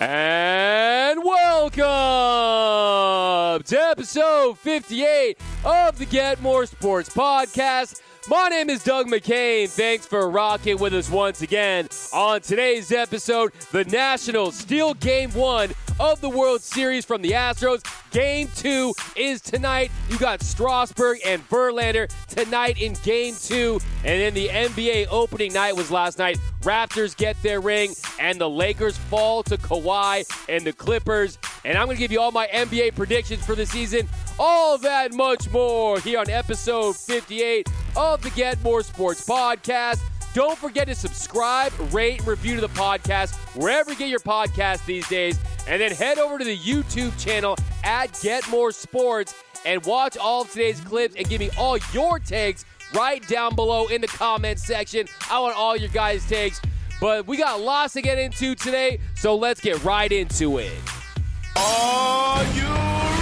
And welcome to episode 58 of the Get More Sports Podcast. My name is Doug McCain. Thanks for rocking with us once again. On today's episode, the Nationals steal game one of the World Series from the Astros. Game two is tonight. You got Strasburg and Verlander tonight in game two. And then the NBA opening night was last night. Raptors get their ring, and the Lakers fall to Kawhi and the Clippers. And I'm going to give you all my NBA predictions for the season. All that much more here on episode 58 of the Get More Sports Podcast. Don't forget to subscribe, rate, and review to the podcast wherever you get your podcast these days. And then head over to the YouTube channel at Get More Sports and watch all of today's clips and give me all your takes right down below in the comments section. I want all your guys' takes. But we got lots to get into today, so let's get right into it. Are you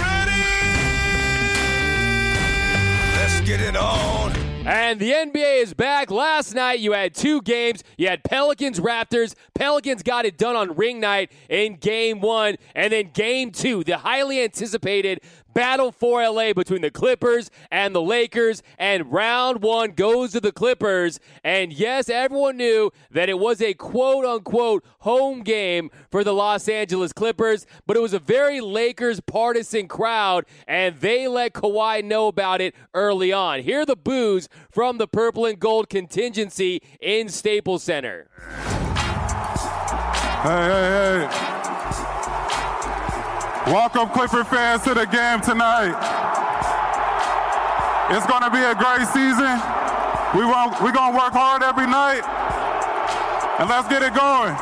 And the NBA is back. Last night you had two games. You had Pelicans Raptors. Pelicans got it done on ring night in game one. And then game two, the highly anticipated battle for LA between the Clippers and the Lakers. And round one goes to the Clippers. And yes, everyone knew that it was a quote unquote home game for the Los Angeles Clippers, but it was a very Lakers partisan crowd, and they let Kawhi know about it early on. Here are the boos from the purple and gold contingency in Staples Center. Hey, hey, hey. Welcome, Clipper fans, to the game tonight. It's going to be a great season. We want, we're going to work hard every night, and let's get it going.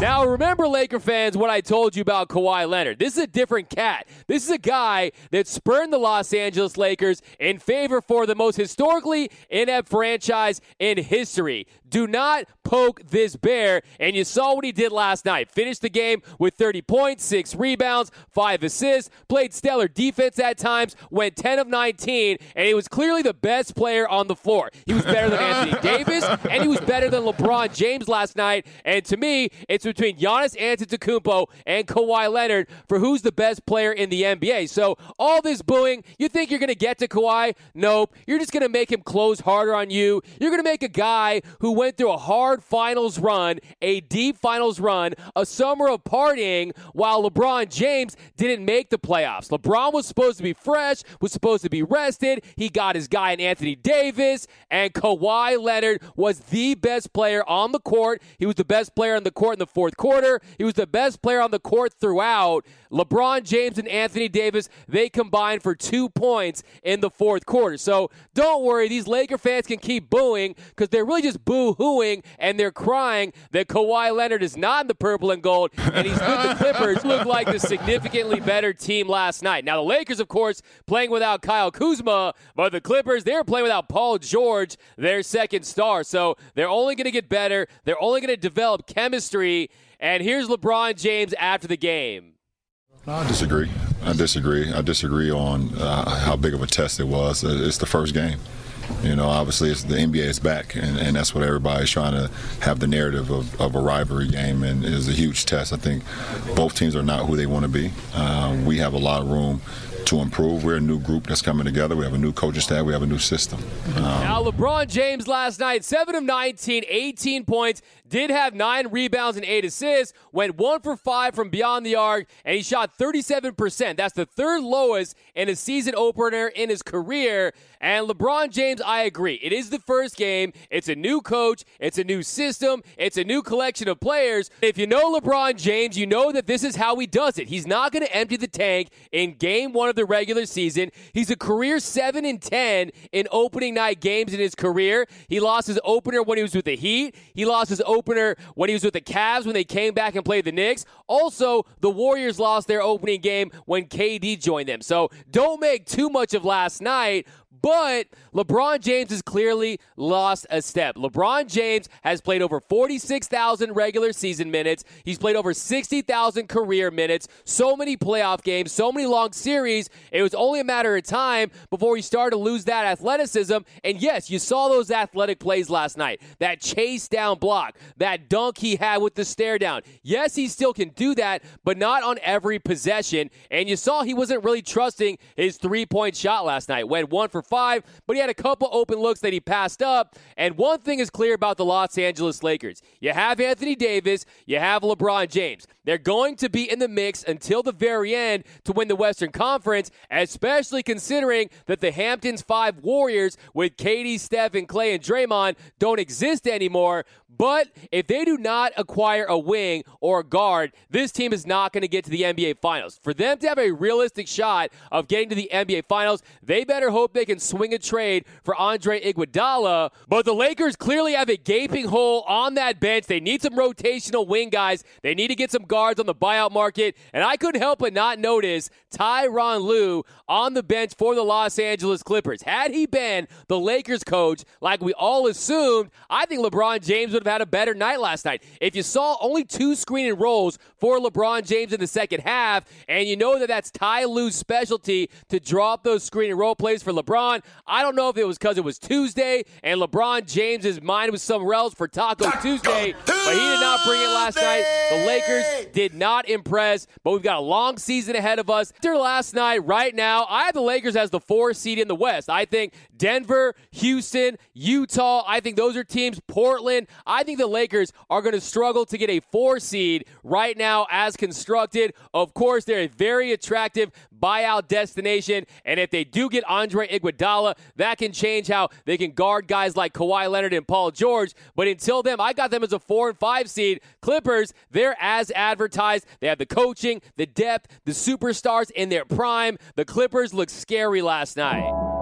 Now, remember, Laker fans, what I told you about Kawhi Leonard. This is a different cat. This is a guy that spurned the Los Angeles Lakers in favor for the most historically inept franchise in history. Do not poke this bear. And you saw what he did last night. Finished the game with 30 points, six rebounds, five assists, played stellar defense at times, went 10 of 19, and he was clearly the best player on the floor. He was better than Anthony Davis, and he was better than LeBron James last night. And to me, it's between Giannis Antetokounmpo and Kawhi Leonard for who's the best player in the NBA. So all this booing, you think you're going to get to Kawhi? Nope. You're just going to make him close harder on you. You're going to make a guy who went through a hard finals run, a deep finals run, a summer of partying, while LeBron James didn't make the playoffs. LeBron was supposed to be fresh, was supposed to be rested. He got his guy in Anthony Davis, and Kawhi Leonard was the best player on the court. He was the best player on the court in the fourth quarter. He was the best player on the court throughout. LeBron James and Anthony Davis, they combined for two points in the fourth quarter. So don't worry, these Laker fans can keep booing because they're really just boo hooing and they're crying that Kawhi Leonard is not in the purple and gold and he's with the Clippers. Look like the significantly better team last night. Now, the Lakers, of course, playing without Kyle Kuzma, but the Clippers, they're playing without Paul George, their second star. So they're only going to get better. They're only going to develop chemistry. And here's LeBron James after the game. I disagree. I disagree. I disagree on uh, how big of a test it was. It's the first game. You know, obviously, it's, the NBA is back, and, and that's what everybody's trying to have the narrative of, of a rivalry game, and is a huge test. I think both teams are not who they want to be. Um, we have a lot of room to improve. We're a new group that's coming together. We have a new coaching staff. We have a new system. Um, now, LeBron James last night, 7 of 19, 18 points, did have nine rebounds and eight assists, went one for five from beyond the arc, and he shot 37%. That's the third lowest in a season opener in his career. And LeBron James, I agree. It is the first game. It's a new coach. It's a new system. It's a new collection of players. If you know LeBron James, you know that this is how he does it. He's not going to empty the tank in game one of the regular season. He's a career 7 and 10 in opening night games in his career. He lost his opener when he was with the Heat. He lost his opener when he was with the Cavs when they came back and played the Knicks. Also, the Warriors lost their opening game when KD joined them. So don't make too much of last night. But LeBron James has clearly lost a step. LeBron James has played over 46,000 regular season minutes. He's played over 60,000 career minutes, so many playoff games, so many long series. It was only a matter of time before he started to lose that athleticism. And yes, you saw those athletic plays last night. That chase down block, that dunk he had with the stare down. Yes, he still can do that, but not on every possession. And you saw he wasn't really trusting his three point shot last night. Went one for five, but he had a couple open looks that he passed up. And one thing is clear about the Los Angeles Lakers you have Anthony Davis, you have LeBron James. They're going to be in the mix until the very end to win the Western Conference, especially considering that the Hamptons Five Warriors with KD, Steph, and Klay and Draymond don't exist anymore. But if they do not acquire a wing or a guard, this team is not going to get to the NBA Finals. For them to have a realistic shot of getting to the NBA Finals, they better hope they can swing a trade for Andre Iguodala. But the Lakers clearly have a gaping hole on that bench. They need some rotational wing guys. They need to get some guards on the buyout market. And I couldn't help but not notice Tyronn Lue on the bench for the Los Angeles Clippers. Had he been the Lakers coach, like we all assumed, I think LeBron James would have had a better night last night. If you saw only two screen and rolls for LeBron James in the second half, and you know that that's Ty Lue's specialty to draw up those screen and roll plays for LeBron, I don't know if it was because it was Tuesday and LeBron James's mind was somewhere else for Taco, Taco Tuesday, Tuesday, but he did not bring it last night. The Lakers did not impress, but we've got a long season ahead of us. After last night, right now, I have the Lakers as the four seed in the West. I think Denver, Houston, Utah, I think those are teams. Portland, I think the Lakers are going to struggle to get a four seed right now as constructed. Of course, they're a very attractive buyout destination. And if they do get Andre Iguodala, that can change how they can guard guys like Kawhi Leonard and Paul George. But until then, I got them as a four and five seed. Clippers, they're as advertised. They have the coaching, the depth, the superstars in their prime. The Clippers look scary last night.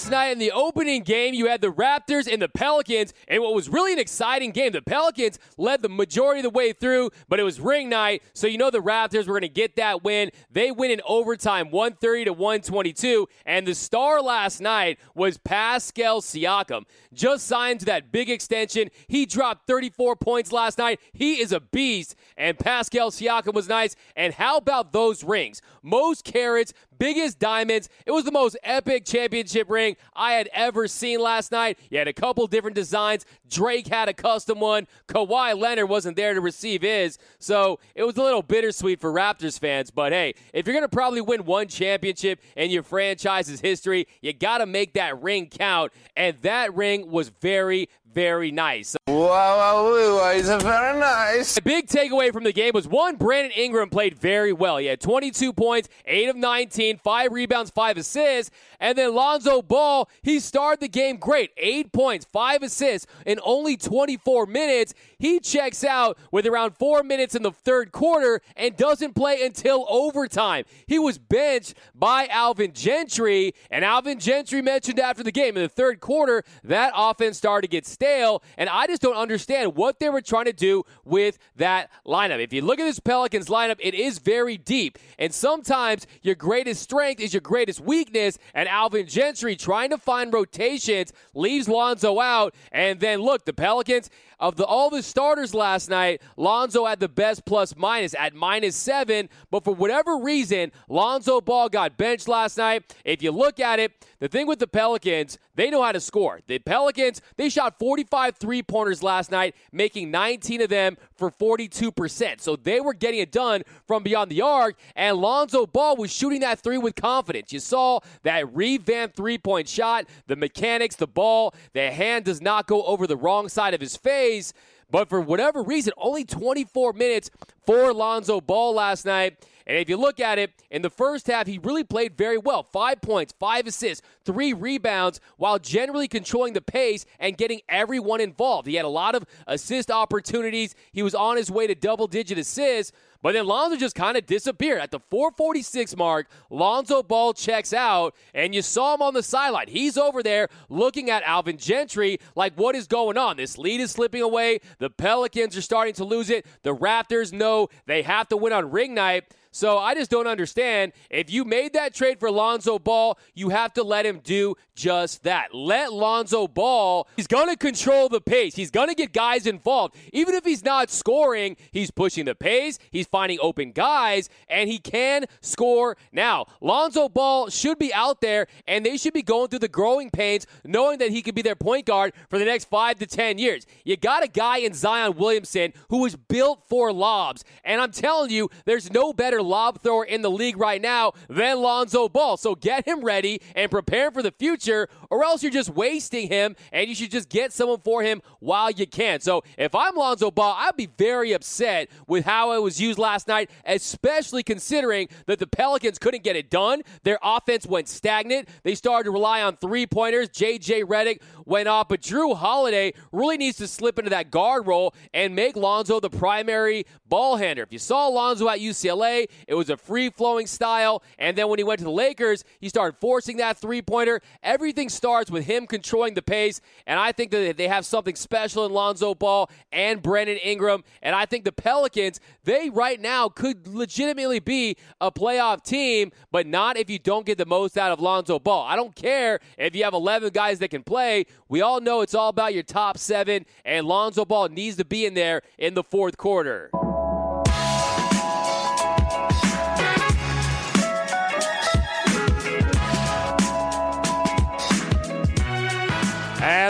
Last night in the opening game, you had the Raptors and the Pelicans, and what was really an exciting game. The Pelicans led the majority of the way through, but it was ring night, so you know the Raptors were going to get that win. They win in overtime, 130 to 122, and the star last night was Pascal Siakam. Just signed to that big extension. He dropped 34 points last night. He is a beast, and Pascal Siakam was nice. And how about those rings? Most carats, biggest diamonds. It was the most epic championship ring I had ever seen last night. You had a couple different designs. Drake had a custom one. Kawhi Leonard wasn't there to receive his. So it was a little bittersweet for Raptors fans. But hey, if you're going to probably win one championship in your franchise's history, you got to make that ring count. And that ring was very, very nice. Wow, wow, wow, it's very nice. The big takeaway from the game was one, Brandon Ingram played very well. He had 22 points, 8 of 19, 5 rebounds, 5 assists. And then Lonzo Ball, he started the game great. 8 points, 5 assists only 24 minutes. He checks out with around 4 minutes in the third quarter and doesn't play until overtime. He was benched by Alvin Gentry, and Alvin Gentry mentioned after the game in the third quarter that offense started to get stale, and I just don't understand what they were trying to do with that lineup. If you look at this Pelicans lineup, it is very deep, and sometimes your greatest strength is your greatest weakness, and Alvin Gentry trying to find rotations leaves Lonzo out, and then look, the Pelicans of the all the starters last night, Lonzo had the best plus minus at minus seven. But for whatever reason, Lonzo Ball got benched last night. If you look at it, the thing with the Pelicans, they know how to score. The Pelicans, they shot 45 three pointers last night, making 19 of them for 42%. So they were getting it done from beyond the arc, and Lonzo Ball was shooting that three with confidence. You saw that revamped three point shot, the mechanics, the ball, the hand does not go over the wrong side of his face. But for whatever reason, only 24 minutes for Lonzo Ball last night. And if you look at it, in the first half, he really played very well. Five points, five assists, three rebounds, while generally controlling the pace and getting everyone involved. He had a lot of assist opportunities. He was on his way to double digit assists. But then Lonzo just kind of disappeared. At the 446 mark, Lonzo Ball checks out, and you saw him on the sideline. He's over there looking at Alvin Gentry like, what is going on? This lead is slipping away. The Pelicans are starting to lose it. The Raptors know they have to win on ring night. So I just don't understand. If you made that trade for Lonzo Ball, you have to let him do just that. Let Lonzo Ball, he's going to control the pace. He's going to get guys involved. Even if he's not scoring, he's pushing the pace, he's finding open guys, and he can score now. Lonzo Ball should be out there, and they should be going through the growing pains, knowing that he could be their point guard for the next five to 10 years. You got a guy in Zion Williamson who was built for lobs, and I'm telling you, there's no better lob thrower in the league right now than Lonzo Ball. So get him ready and prepare for the future, or else you're just wasting him, and you should just get someone for him while you can. So if I'm Lonzo Ball, I'd be very upset with how it was used last night, especially considering that the Pelicans couldn't get it done. Their offense went stagnant. They started to rely on three pointers. JJ Redick went off, but Jrue Holiday really needs to slip into that guard role and make Lonzo the primary ball handler. If you saw Lonzo at UCLA, it was a free flowing style. And then when he went to the Lakers, he started forcing that three pointer. Everything starts with him controlling the pace. And I think that they have something special in Lonzo Ball and Brandon Ingram. And I think the Pelicans, they right now could legitimately be a playoff team, but not if you don't get the most out of Lonzo Ball. I don't care if you have 11 guys that can play. We all know it's all about your top seven, and Lonzo Ball needs to be in there in the fourth quarter.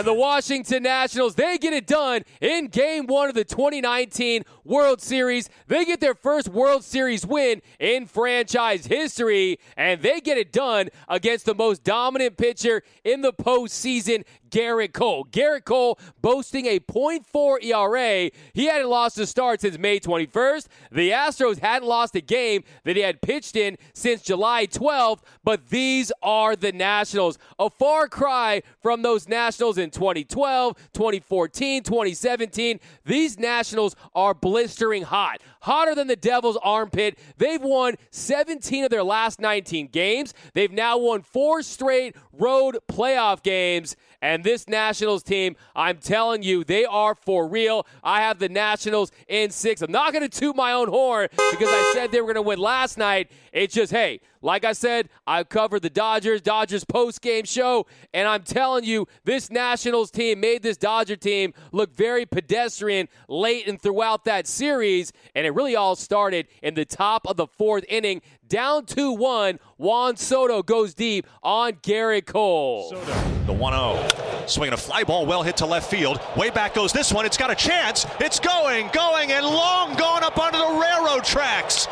And the Washington Nationals, they get it done in game one of the 2019 World Series. They get their first World Series win in franchise history, and they get it done against the most dominant pitcher in the postseason, Gerrit Cole. Gerrit Cole boasting a .4 ERA. He hadn't lost a start since May 21st. The Astros hadn't lost a game that he had pitched in since July 12th, but these are the Nationals. A far cry from those Nationals in 2012, 2014, 2017. These Nationals are blistering hot, hotter than the Devil's armpit. They've won 17 of their last 19 games. They've now won four straight road playoff games. And this Nationals team, I'm telling you, they are for real. I have the Nationals in six. I'm not going to toot my own horn because I said they were going to win last night. It's just, hey, like I said, I covered the Dodgers, Dodgers post game show, and I'm telling you, this Nationals team made this Dodger team look very pedestrian late and throughout that series. And it really all started in the top of the fourth inning. Down 2 1, Juan Soto goes deep on Gerrit Cole. Soto, the 1 0. Swinging a fly ball, well hit to left field. Way back goes this one. It's got a chance. It's going, going, and long gone up onto the railroad tracks.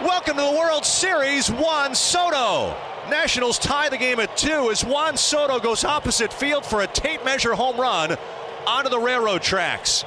Welcome to the World Series, Juan Soto. Nationals tie the game at two as Juan Soto goes opposite field for a tape measure home run onto the railroad tracks.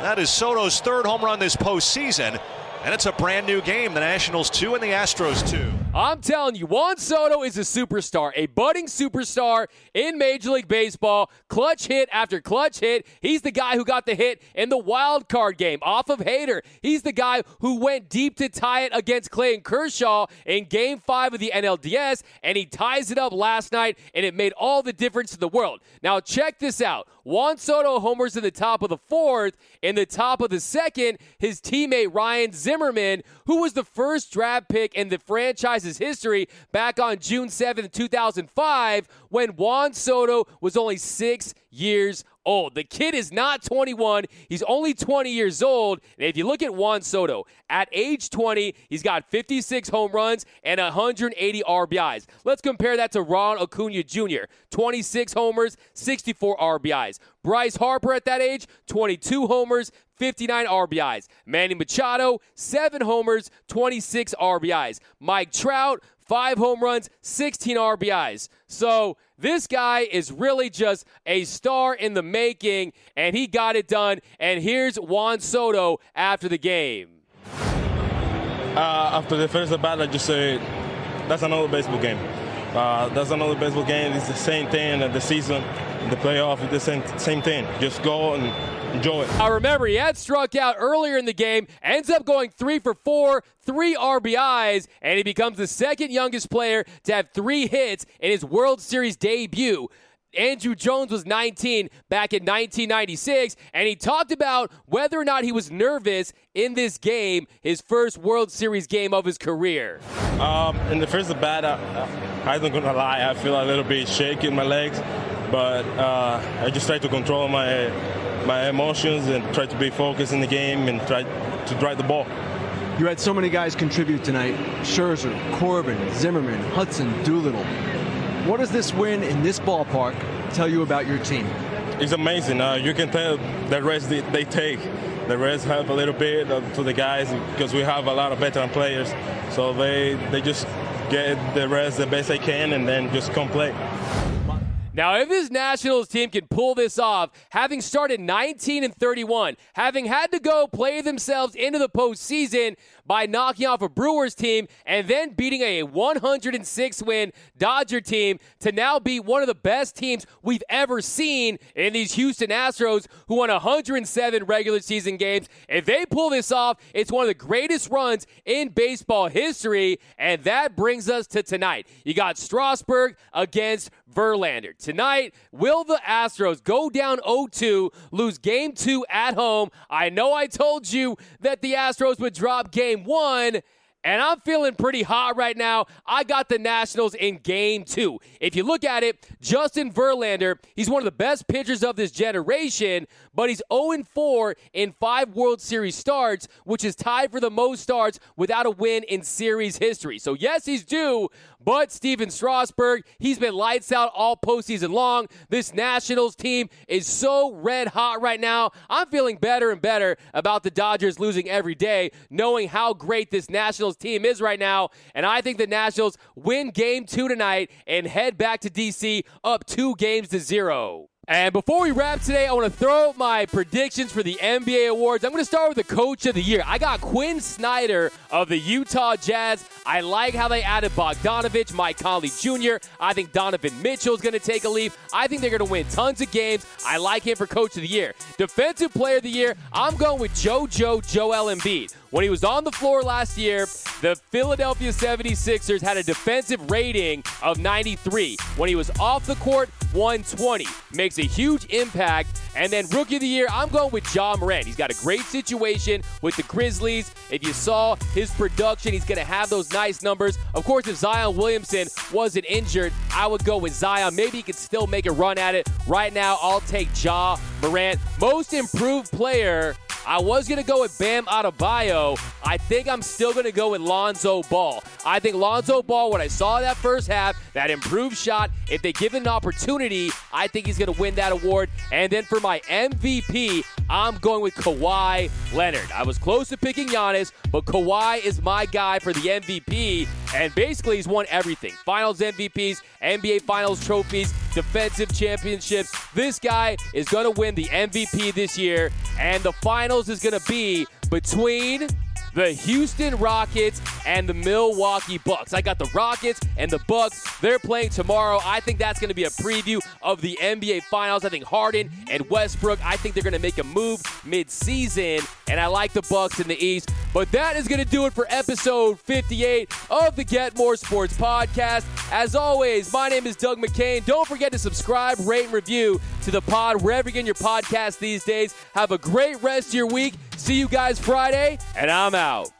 That is Soto's third home run this postseason. And it's a brand new game. The Nationals two and the Astros two. I'm telling you, Juan Soto is a superstar, a budding superstar in Major League Baseball. Clutch hit after clutch hit. He's the guy who got the hit in the wild card game off of Hader. He's the guy who went deep to tie it against Clayton Kershaw in game five of the NLDS, and he ties it up last night, and it made all the difference in the world. Now, check this out. Juan Soto homers in the top of the fourth. In the top of the second, his teammate Ryan Zimmerman, who was the first draft pick in the franchise's history back on June 7th, 2005, when Juan Soto was only six years old. The kid is not 21. He's only 20 years old. And if you look at Juan Soto, at age 20, he's got 56 home runs and 180 RBIs. Let's compare that to Ron Acuna Jr. 26 homers, 64 RBIs. Bryce Harper at that age, 22 homers, 59 RBIs. Manny Machado, 7 homers, 26 RBIs. Mike Trout, 5 home runs, 16 RBIs. So this guy is really just a star in the making, and he got it done. And here's Juan Soto after the game. Uh, after the first at bat, I just said, that's another baseball game. Uh, that's another baseball game. It's the same thing the season, the playoff. It's the same same thing. Just go and enjoy it. I remember he had struck out earlier in the game, ends up going three for four, three RBIs, and he becomes the second youngest player to have three hits in his World Series debut. Andruw Jones was 19 back in 1996, and he talked about whether or not he was nervous in this game, his first World Series game of his career. Um, in the first at bat, I, I, I'm not gonna lie, I feel a little bit shaky in my legs, but uh, I just try to control my my emotions and try to be focused in the game and try to drive the ball. You had so many guys contribute tonight Scherzer, Corbin, Zimmerman, Hudson, Doolittle. What does this win in this ballpark tell you about your team? It's amazing. Uh, you can tell the rest they, they take. The rest help a little bit uh, to the guys because we have a lot of veteran players. So they they just get the rest the best they can and then just come play. Now, if this Nationals team can pull this off, having started 19 and 31, having had to go play themselves into the postseason by knocking off a Brewers team and then beating a 106 win Dodger team to now be one of the best teams we've ever seen in these Houston Astros, who won 107 regular season games. If they pull this off, it's one of the greatest runs in baseball history. And that brings us to tonight. You got Strasburg against Verlander. Tonight, will the Astros go down 0-2, lose game two at home? I know I told you that the Astros would drop game one. And I'm feeling pretty hot right now. I got the Nationals in game two. If you look at it, Justin Verlander, he's one of the best pitchers of this generation, but he's 0 4 in five World Series starts, which is tied for the most starts without a win in series history. So, yes, he's due, but Stephen Strasburg, he's been lights out all postseason long. This Nationals team is so red hot right now. I'm feeling better and better about the Dodgers losing every day, knowing how great this Nationals team is right now. And I think the Nationals win game two tonight and head back to D.C. up two games to zero. And before we wrap today, I want to throw out my predictions for the NBA awards. I'm going to start with the coach of the year. I got Quin Snyder of the Utah Jazz. I like how they added Bogdanovich, Mike Conley Jr. I think Donovan Mitchell is going to take a leap. I think they're going to win tons of games. I like him for coach of the year. Defensive player of the year, I'm going with JoJo Joel Embiid. When he was on the floor last year, the Philadelphia 76ers had a defensive rating of 93. When he was off the court, 120. Makes a huge impact. And then rookie of the year, I'm going with Ja Morant. He's got a great situation with the Grizzlies. If you saw his production, he's going to have those nice numbers. Of course, if Zion Williamson wasn't injured, I would go with Zion. Maybe he could still make a run at it. Right now, I'll take Ja Morant. Most improved player. I was going to go with Bam Adebayo. I think I'm still going to go with Lonzo Ball. I think Lonzo Ball, when I saw that first half, that improved shot, if they give him an opportunity, I think he's going to win that award. And then for my MVP, I'm going with Kawhi Leonard. I was close to picking Giannis, but Kawhi is my guy for the MVP. And basically, he's won everything finals MVPs, NBA Finals trophies, defensive championships. This guy is going to win the MVP this year. And the finals is going to be between the Houston Rockets and the Milwaukee Bucks. I got the Rockets and the Bucks. They're playing tomorrow. I think that's going to be a preview of the NBA Finals. I think Harden and Westbrook, I think they're going to make a move mid-season, and I like the Bucks in the East. But that is going to do it for episode 58 of the Get More Sports podcast. As always, my name is Doug McCain. Don't forget to subscribe, rate, and review to the pod wherever you get your podcast these days. Have a great rest of your week. See you guys Friday, and I'm out.